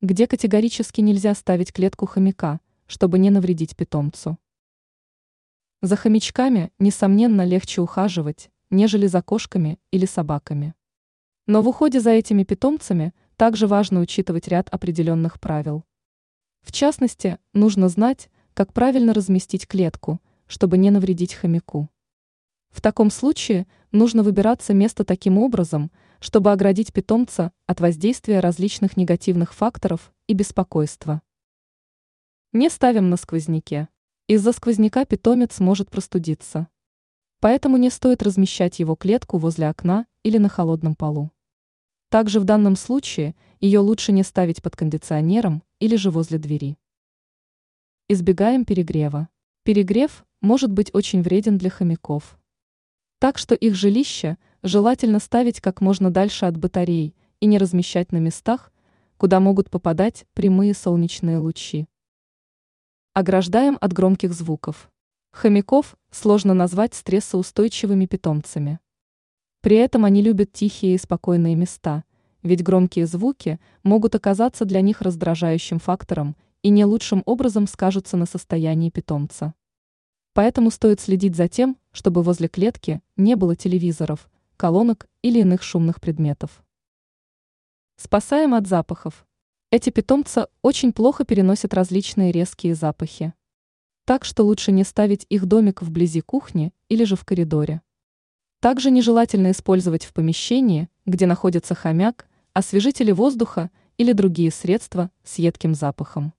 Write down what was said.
где категорически нельзя ставить клетку хомяка, чтобы не навредить питомцу. За хомячками, несомненно, легче ухаживать, нежели за кошками или собаками. Но в уходе за этими питомцами также важно учитывать ряд определенных правил. В частности, нужно знать, как правильно разместить клетку, чтобы не навредить хомяку. В таком случае нужно выбираться место таким образом, чтобы оградить питомца от воздействия различных негативных факторов и беспокойства. Не ставим на сквозняке. Из-за сквозняка питомец может простудиться. Поэтому не стоит размещать его клетку возле окна или на холодном полу. Также в данном случае ее лучше не ставить под кондиционером или же возле двери. Избегаем перегрева. Перегрев может быть очень вреден для хомяков. Так что их жилище желательно ставить как можно дальше от батарей и не размещать на местах, куда могут попадать прямые солнечные лучи. Ограждаем от громких звуков. Хомяков сложно назвать стрессоустойчивыми питомцами. При этом они любят тихие и спокойные места, ведь громкие звуки могут оказаться для них раздражающим фактором и не лучшим образом скажутся на состоянии питомца. Поэтому стоит следить за тем, чтобы возле клетки не было телевизоров, колонок или иных шумных предметов. Спасаем от запахов. Эти питомцы очень плохо переносят различные резкие запахи. Так что лучше не ставить их домик вблизи кухни или же в коридоре. Также нежелательно использовать в помещении, где находится хомяк, освежители воздуха или другие средства с едким запахом.